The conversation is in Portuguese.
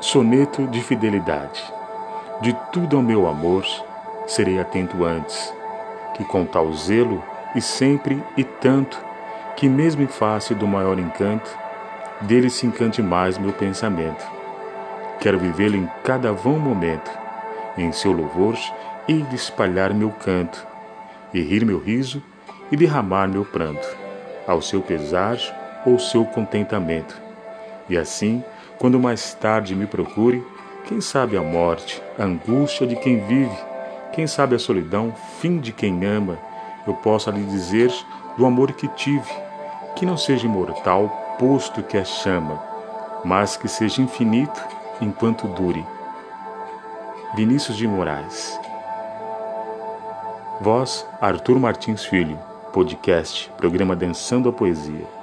Soneto de fidelidade. De tudo ao meu amor serei atento antes, que com tal zelo e sempre e tanto, que mesmo em face do maior encanto, dele se encante mais meu pensamento. Quero vivê-lo em cada vão momento, em seu louvor e de espalhar meu canto, e rir meu riso e derramar meu pranto, ao seu pesar ou seu contentamento. E assim, quando mais tarde me procure, quem sabe a morte, a angústia de quem vive, quem sabe a solidão, fim de quem ama, eu possa lhe dizer do amor que tive, que não seja imortal, posto que a chama, mas que seja infinito enquanto dure. Vinícius de Moraes Voz Arthur Martins Filho Podcast, programa Dançando a Poesia.